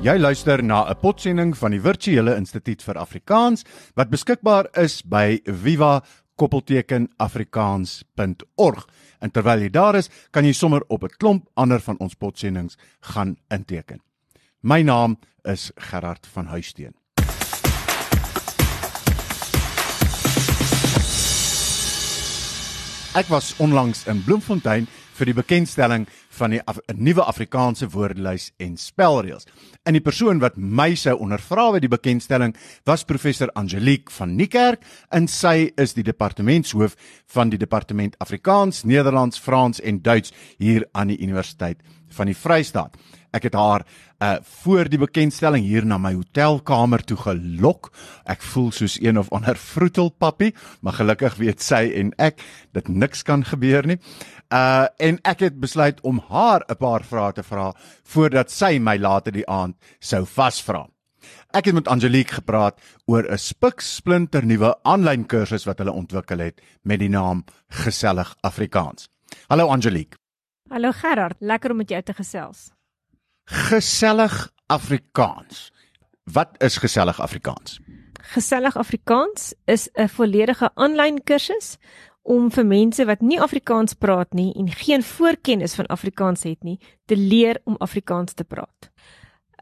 Jy luister na 'n potsending van die Virtuele Instituut vir Afrikaans wat beskikbaar is by Viva koppelteken afrikaans.org. En terwyl jy daar is, kan jy sommer op 'n klomp ander van ons potsendings gaan inteken. My naam is Gerard van Huisteen. Ek was onlangs in Bloemfontein vir die bekendstelling van die Af nuwe Afrikaanse woordelys en spelreëls. En die persoon wat my sou ondervra by die bekendstelling was professor Angelique van Niekerk en sy is die departementshoof van die departement Afrikaans, Nederlands, Frans en Duits hier aan die Universiteit van die Vrystaat. Ek het haar uh voor die bekendstelling hier na my hotelkamer toe gelok. Ek voel soos een of ander vroetelpappie, maar gelukkig weet sy en ek dat niks kan gebeur nie. Uh en ek het besluit om haar 'n paar vrae te vra voordat sy my later die aand sou vasvra. Ek het met Angelique gepraat oor 'n spiksplinter nuwe aanlyn kursus wat hulle ontwikkel het met die naam Gesellig Afrikaans. Hallo Angelique. Hallo Gerard, lekker om met jou te gesels. Gesellig Afrikaans. Wat is Gesellig Afrikaans? Gesellig Afrikaans is 'n volledige aanlyn kursus om vir mense wat nie Afrikaans praat nie en geen voorkennis van Afrikaans het nie, te leer om Afrikaans te praat.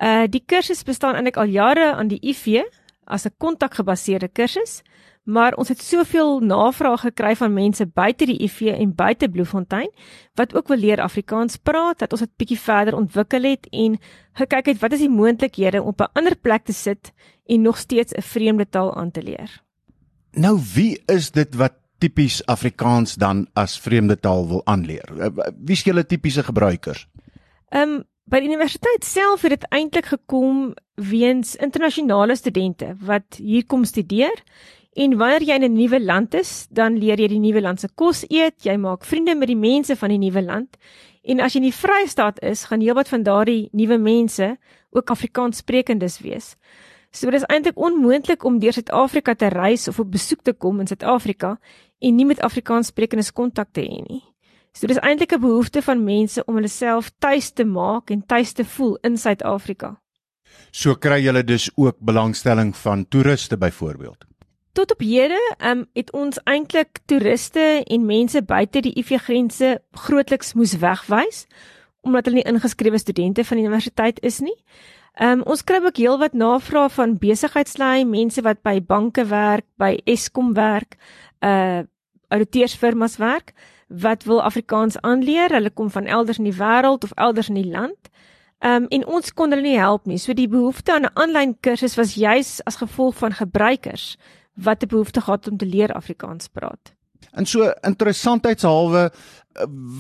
Uh die kursus bestaan eintlik al jare aan die IV as 'n kontakgebaseerde kursus, maar ons het soveel navrae gekry van mense buite die IV en buite Bloemfontein wat ook wil leer Afrikaans praat dat ons dit bietjie verder ontwikkel het en gekyk het wat is die moontlikhede om op 'n ander plek te sit en nog steeds 'n vreemde taal aan te leer. Nou wie is dit wat tipies Afrikaans dan as vreemde taal wil aanleer? Eh, wie is julle tipiese gebruikers? Ehm um, by die universiteit self het dit eintlik gekom weens internasionale studente wat hier kom studeer En wanneer jy in 'n nuwe land is, dan leer jy die nuwe land se kos eet, jy maak vriende met die mense van die nuwe land. En as jy in die Vrystaat is, gaan heelwat van daardie nuwe mense ook Afrikaanssprekendes wees. So dit is eintlik onmoontlik om deur Suid-Afrika te reis of op besoek te kom in Suid-Afrika en nie met Afrikaanssprekendes kontak te hê nie. So dit is eintlik 'n behoefte van mense om hulle self tuis te maak en tuis te voel in Suid-Afrika. So kry jy dus ook belangstelling van toeriste byvoorbeeld. Tot op hede um, het ons eintlik toeriste en mense buite die IV grense grootliks moes wegwys omdat hulle nie ingeskrewe studente van die universiteit is nie. Um, ons kry ook heelwat navrae van besigheidslei, mense wat by banke werk, by Eskom werk, uh auditeursfirmas werk wat wil Afrikaans aanleer. Hulle kom van elders in die wêreld of elders in die land. Um en ons kon hulle nie help nie. So die behoefte aan 'n aanlyn kursus was juis as gevolg van gebruikers wat 'n behoefte gehad om te leer Afrikaans praat. En so interessantheidshalwe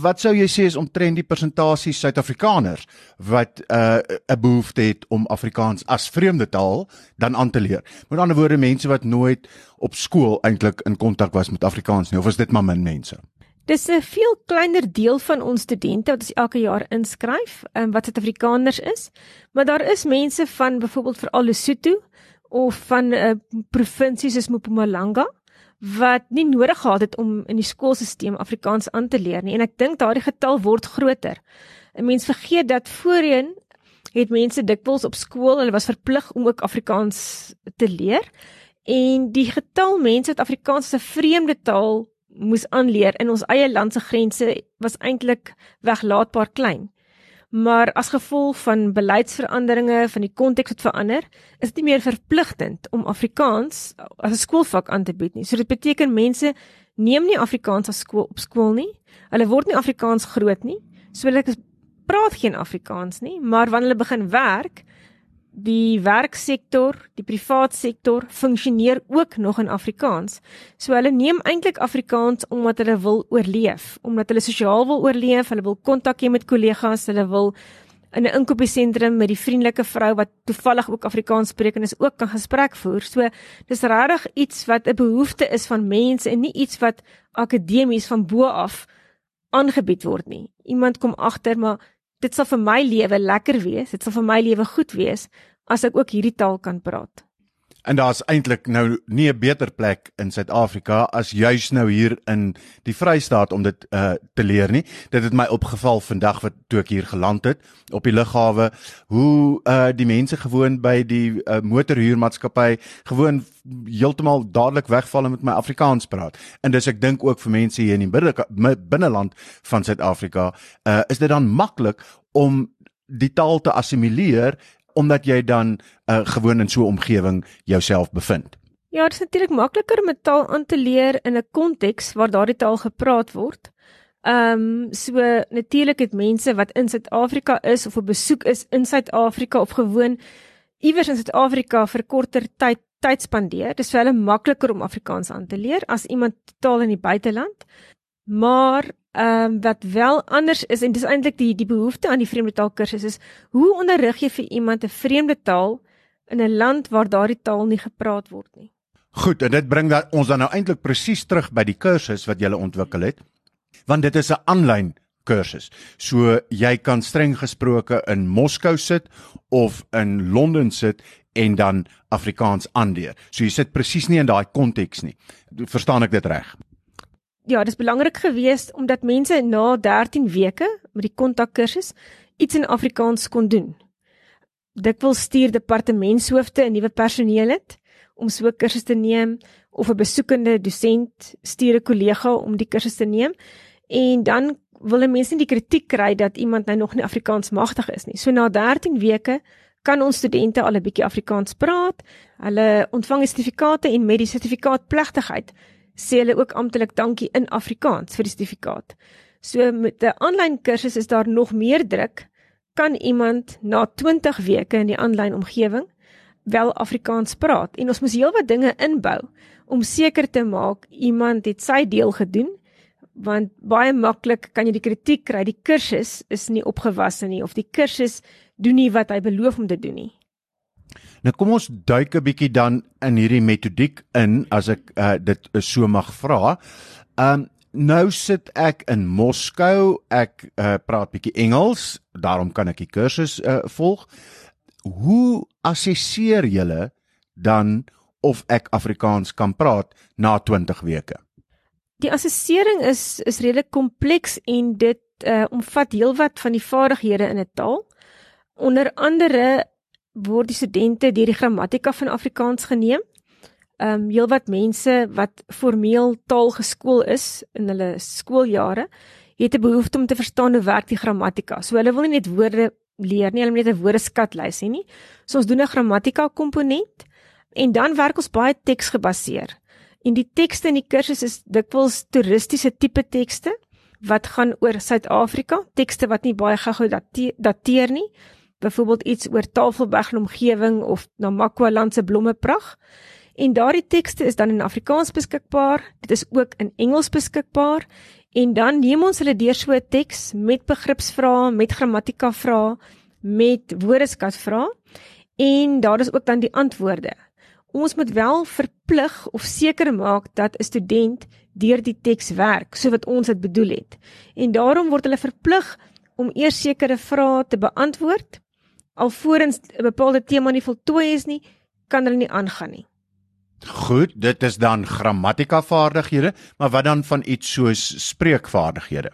wat sou jy sê is omtrent die persentasie Suid-Afrikaners wat 'n uh, 'n behoefte het om Afrikaans as vreemde taal dan aan te leer. Met ander woorde mense wat nooit op skool eintlik in kontak was met Afrikaans nie of is dit maar min mense? Dis 'n veel kleiner deel van ons studente wat ons elke jaar inskryf, um, wat Suid-Afrikaners is, maar daar is mense van byvoorbeeld veral Lesotho of van 'n uh, provinsie soos Mpumalanga wat nie nodig gehad het om in die skoolstelsel Afrikaans aan te leer nie. En ek dink daardie getal word groter. 'n Mens vergeet dat voorheen het mense dikwels op skool, hulle was verplig om ook Afrikaans te leer. En die getal mense wat Afrikaans as 'n vreemde taal moes aanleer in ons eie land se grense was eintlik weglaatbaar klein maar as gevolg van beleidsveranderinge van die konteks wat verander, is dit nie meer verpligtend om Afrikaans as 'n skoolvak aan te bied nie. So dit beteken mense neem nie Afrikaans as skool op skool nie. Hulle word nie Afrikaans groot nie. So hulle praat geen Afrikaans nie, maar wanneer hulle begin werk, die werksektor, die privaat sektor funksioneer ook nog in Afrikaans. So hulle neem eintlik Afrikaans omdat hulle wil oorleef, omdat hulle sosiaal wil oorleef, hulle wil kontak hê met kollegas, hulle wil in 'n inkopiesentrum met die vriendelike vrou wat toevallig ook Afrikaans spreek en is ook kan gesprek voer. So dis regtig iets wat 'n behoefte is van mense en nie iets wat akademies van bo af aangebied word nie. Iemand kom agter maar dit sal vir my lewe lekker wees, dit sal vir my lewe goed wees as ek ook hierdie taal kan praat. En daar's eintlik nou nie 'n beter plek in Suid-Afrika as juis nou hier in die Vrystaat om dit uh te leer nie. Dit het my opgeval vandag wat toe ek hier geland het op die lughawe hoe uh die mense gewoon by die uh, motorhuurmaatskappy gewoon heeltemal dadelik wegval en met my Afrikaans praat. En dis ek dink ook vir mense hier in die binneland van Suid-Afrika, uh is dit dan maklik om die taal te assimileer omdat jy dan uh, gewoon in so 'n omgewing jouself bevind. Ja, dit is natuurlik makliker om 'n taal aan te leer in 'n konteks waar daardie taal gepraat word. Ehm um, so natuurlik het mense wat in Suid-Afrika is of op besoek is in Suid-Afrika of gewoon iewers in Suid-Afrika vir korter tyd tyd spandeer. Dis vir hulle makliker om Afrikaans aan te leer as iemand totaal in die buiteland. Maar ehm um, wat wel anders is en dis eintlik die die behoefte aan die vreemde taal kursus is hoe onderrig jy vir iemand 'n vreemde taal in 'n land waar daardie taal nie gepraat word nie. Goed, en dit bring dat ons dan nou eintlik presies terug by die kursus wat jy ontwikkel het. Want dit is 'n aanlyn kursus. So jy kan streng gesproke in Moskou sit of in Londen sit en dan Afrikaans aanleer. So jy sit presies nie in daai konteks nie. Verstaan ek dit reg? Ja, dis belangrik geweest omdat mense na 13 weke met die kontakkursus iets in Afrikaans kon doen. Dikwels stuur departementshoofde 'n nuwe personeel het om so 'n kursus te neem of 'n besoekende dosent stuur 'n kollega om die kursus te neem en dan wil mense nie die kritiek kry dat iemand nou nog nie Afrikaans magtig is nie. So na 13 weke kan ons studente al 'n bietjie Afrikaans praat. Hulle ontvang sertifikate en met die sertifikaat plegtigheid sê hulle ook amptelik dankie in Afrikaans vir die sertifikaat. So met 'n aanlyn kursus is daar nog meer druk. Kan iemand na 20 weke in die aanlyn omgewing wel Afrikaans praat? En ons moet heelwat dinge inbou om seker te maak iemand het sy deel gedoen want baie maklik kan jy die kritiek kry die kursus is nie opgewasse nie of die kursus doen nie wat hy beloof om te doen nie. Nou kom ons duik 'n bietjie dan in hierdie metodiek in as ek uh, dit so mag vra. Um nou sit ek in Moskou. Ek uh, praat bietjie Engels, daarom kan ek die kursus uh, volg. Hoe assesseer julle dan of ek Afrikaans kan praat na 20 weke? Die assessering is is redelik kompleks en dit uh, omvat heelwat van die vaardighede in 'n taal. Onder andere word die studente deur die grammatika van Afrikaans geneem. Ehm um, heelwat mense wat formeel taal geskool is in hulle skooljare, het 'n behoefte om te verstaan hoe werk die grammatika. So hulle wil nie net woorde leer nie, hulle moet net 'n woordeskatlys hê nie. So ons doen 'n grammatika komponent en dan werk ons baie teksgebaseer. En die tekste in die kursus is dikwels toeristiese tipe tekste wat gaan oor Suid-Afrika, tekste wat nie baie gou-gou dateer nie byvoorbeeld iets oor Tafelberg omgewing of Namakwa land se blommeprag. En daardie tekste is dan in Afrikaans beskikbaar. Dit is ook in Engels beskikbaar. En dan neem ons hulle deur so 'n teks met begripsvrae, met grammatika vrae, met woordeskat vrae en daar is ook dan die antwoorde. Ons moet wel verplig of seker maak dat 'n student deur die teks werk, so wat ons dit bedoel het. En daarom word hulle verplig om eers sekere vrae te beantwoord alvorens 'n bepaalde tema nie voltooi is nie, kan hulle nie aangaan nie. Goed, dit is dan grammatika vaardighede, maar wat dan van iets soos spreekvaardighede?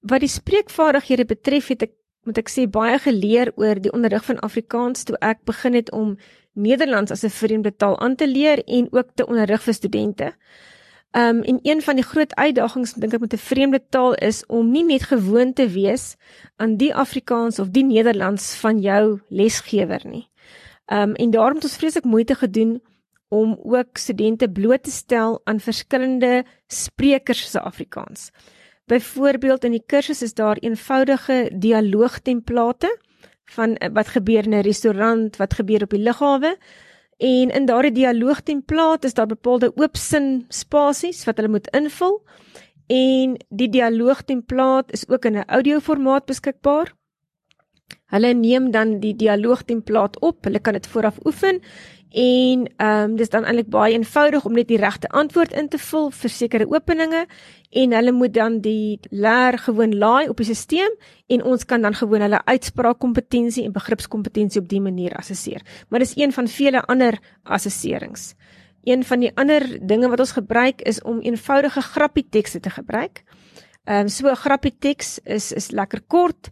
Wat die spreekvaardighede betref, het ek moet ek sê baie geleer oor die onderrig van Afrikaans toe ek begin het om Nederlands as 'n vreemde taal aan te leer en ook te onderrig vir studente. Um en een van die groot uitdagings dink ek met 'n vreemde taal is om nie net gewoon te wees aan die Afrikaans of die Nederlands van jou lesgewer nie. Um en daarom het ons vreeslik moeite gedoen om ook studente bloot te stel aan verskillende sprekers se Afrikaans. Byvoorbeeld in die kursus is daar eenvoudige dialoogtemplate van eh, wat gebeur in 'n restaurant, wat gebeur op die lughawe En in daardie dialoogtemplaat is daar bepaalde oopsin spasies wat hulle moet invul. En die dialoogtemplaat is ook in 'n audioformaat beskikbaar. Hulle neem dan die dialoogtemplaat op. Hulle kan dit vooraf oefen en ehm um, dis dan eintlik baie eenvoudig om net die regte antwoord in te vul vir sekere openinge en hulle moet dan die leer gewoon laai op die stelsel en ons kan dan gewoon hulle uitspraakkompetensie en begripskompetensie op dië manier assesseer. Maar dis een van vele ander assesserings. Een van die ander dinge wat ons gebruik is om eenvoudige grappietekste te gebruik. Ehm um, so 'n grappieteks is is lekker kort.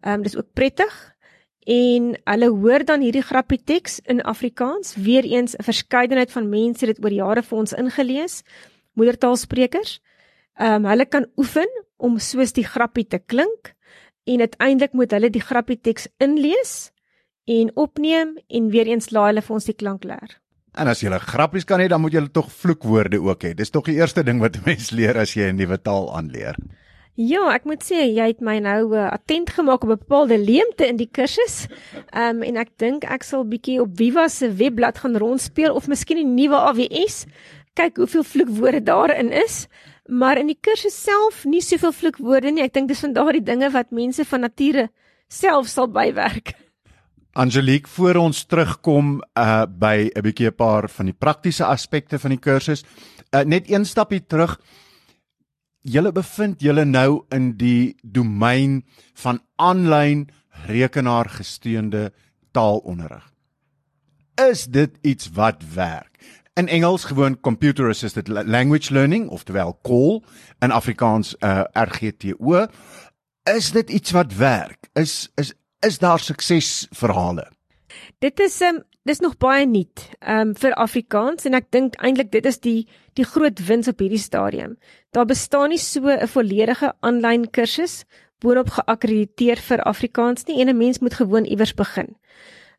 Ehm um, dis ook prettig. En hulle hoor dan hierdie grappie teks in Afrikaans. Weer eens 'n verskeidenheid van mense dit oor jare vir ons ingelees. Moedertaalsprekers. Ehm um, hulle kan oefen om soos die grappie te klink en uiteindelik moet hulle die grappie teks inlees en opneem en weer eens laai hulle vir ons die klank leer. En as jy hulle grappies kan hê, dan moet jy tog vloekwoorde ook hê. Dis tog die eerste ding wat 'n mens leer as jy 'n nuwe taal aanleer. Ja, ek moet sê jy het my nou uh, attent gemaak op 'n bepaalde leemte in die kursus. Ehm um, en ek dink ek sal bietjie op Viva se webblad gaan rondspeel of miskien die nuwe AWS kyk hoeveel vloekwoorde daarin is. Maar in die kursus self nie soveel vloekwoorde nie. Ek dink dis van daardie dinge wat mense van nature self sal bywerk. Angelique, voor ons terugkom uh by 'n bietjie 'n paar van die praktiese aspekte van die kursus, uh, net een stapie terug julle bevind julle nou in die domein van aanlyn rekenaargesteunde taalonderrig. Is dit iets wat werk? In Engels gewoon computer assisted language learning oftewel CALL in Afrikaans uh, RGTO. Is dit iets wat werk? Is is is daar suksesverhale? Dit is um, dis nog baie nuut um, vir Afrikaans en ek dink eintlik dit is die die groot wins op hierdie stadium. Daar bestaan nie so 'n volledige aanlyn kursus boonop geakkrediteer vir Afrikaans nie en 'n mens moet gewoon iewers begin.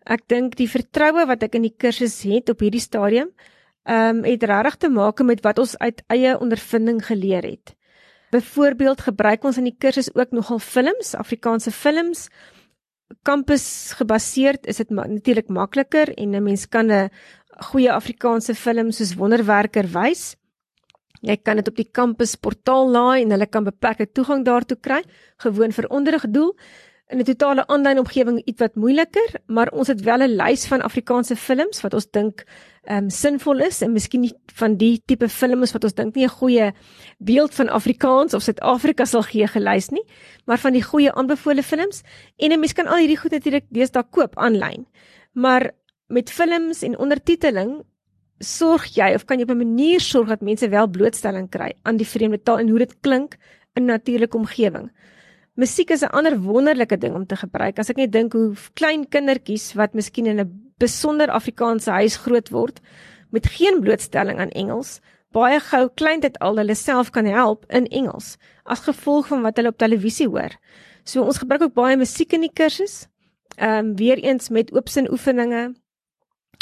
Ek dink die vertroue wat ek in die kursus het op hierdie stadium, ehm um, het regtig te maak met wat ons uit eie ondervinding geleer het. Byvoorbeeld gebruik ons in die kursus ook nogal films, Afrikaanse films kampus gebaseerd is dit natuurlik makliker en 'n mens kan 'n goeie Afrikaanse film soos Wonderwerker wys. Jy kan dit op die kampus portaal laai en hulle kan beperkte toegang daartoe kry, gewoon vir onderrigdoel. In 'n totale aanlyn omgewing iets wat moeiliker, maar ons het wel 'n lys van Afrikaanse films wat ons dink ehm um, sinvol is en miskien nie van die tipe films wat ons dink nie 'n goeie beeld van Afrikaans of Suid-Afrika sal gee gelys nie, maar van die goeie aanbevole films. En 'n mens kan al hierdie goed natuurlik deesdae koop aanlyn. Maar met films en ondertiteling sorg jy of kan jy op 'n manier sorg dat mense wel blootstelling kry aan die vreemde taal en hoe dit klink in 'n natuurlike omgewing. Musiek is 'n ander wonderlike ding om te gebruik. As ek net dink hoe klein kindertjies wat miskien in 'n besonder Afrikaanse huis groot word met geen blootstelling aan Engels, baie gou kleintyd al hulle self kan help in Engels as gevolg van wat hulle op televisie hoor. So ons gebruik ook baie musiek in die kursus. Ehm um, weer eens met oopsin oefeninge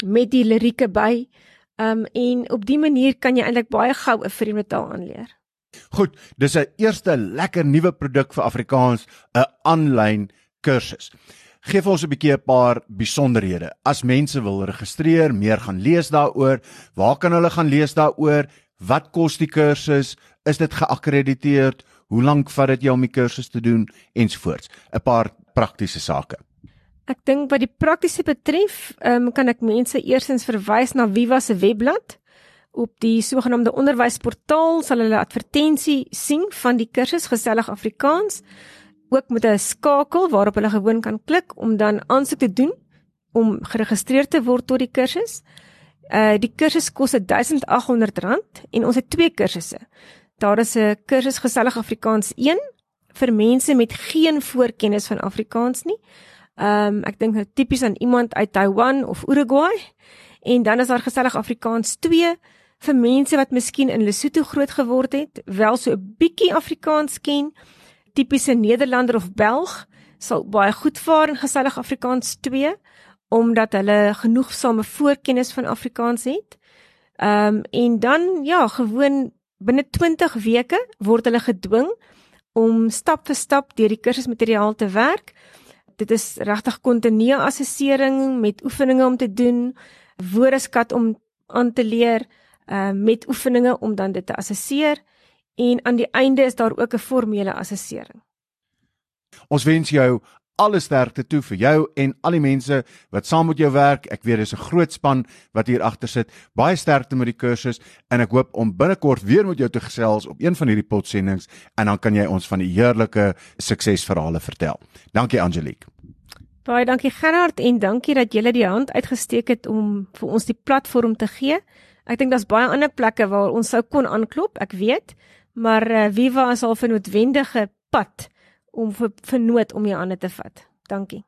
met die lirieke by. Ehm um, en op dië manier kan jy eintlik baie gou 'n vreemde taal aanleer. Goed, dis 'n eerste lekker nuwe produk vir Afrikaans, 'n aanlyn kursus. Geef ons 'n bietjie 'n paar besonderhede. As mense wil registreer, meer gaan lees daaroor, waar kan hulle gaan lees daaroor? Wat kos die kursus? Is dit geakkrediteer? Hoe lank vat dit jou om die kursus te doen ensvoorts? 'n Paar praktiese sake. Ek dink wat die praktiese betref, um, kan ek mense eersins verwys na Viva se webblad op die sogenaamde onderwysportaal sal hulle advertensie sien van die kursus gesellig Afrikaans ook met 'n skakel waarop hulle gewoon kan klik om dan aansoek te doen om geregistreer te word tot die kursus. Uh die kursus kos R1800 en ons het twee kursusse. Daar is 'n kursus gesellig Afrikaans 1 vir mense met geen voorkennis van Afrikaans nie. Um ek dink nou tipies aan iemand uit Taiwan of Uruguay. En dan is daar gesellig Afrikaans 2 vir mense wat miskien in Lesotho groot geword het, wel so 'n bietjie Afrikaans ken, tipiese Nederlander of Belg sal baie goed vaar in gesellig Afrikaans 2 omdat hulle genoegsame voorkennis van Afrikaans het. Ehm um, en dan ja, gewoon binne 20 weke word hulle gedwing om stap vir stap deur die kursusmateriaal te werk. Dit is regtig kontinue assessering met oefeninge om te doen, woordeskat om aan te leer uh met oefeninge om dan dit te assesseer en aan die einde is daar ook 'n formele assessering. Ons wens jou alle sterkte toe vir jou en al die mense wat saam met jou werk. Ek weet dis 'n groot span wat hier agter sit. Baie sterkte met die kursus en ek hoop om binnekort weer met jou te gesels op een van hierdie potsendings en dan kan jy ons van die heerlike suksesverhale vertel. Dankie Angelique. Baie dankie Gerard en dankie dat jy die hand uitgesteek het om vir ons die platform te gee. Ek dink daar's baie ander plekke waar ons sou kon aanklop, ek weet, maar uh, Viva is al 'n noodwendige pad om vir, vir nood om jou aan te vat. Dankie.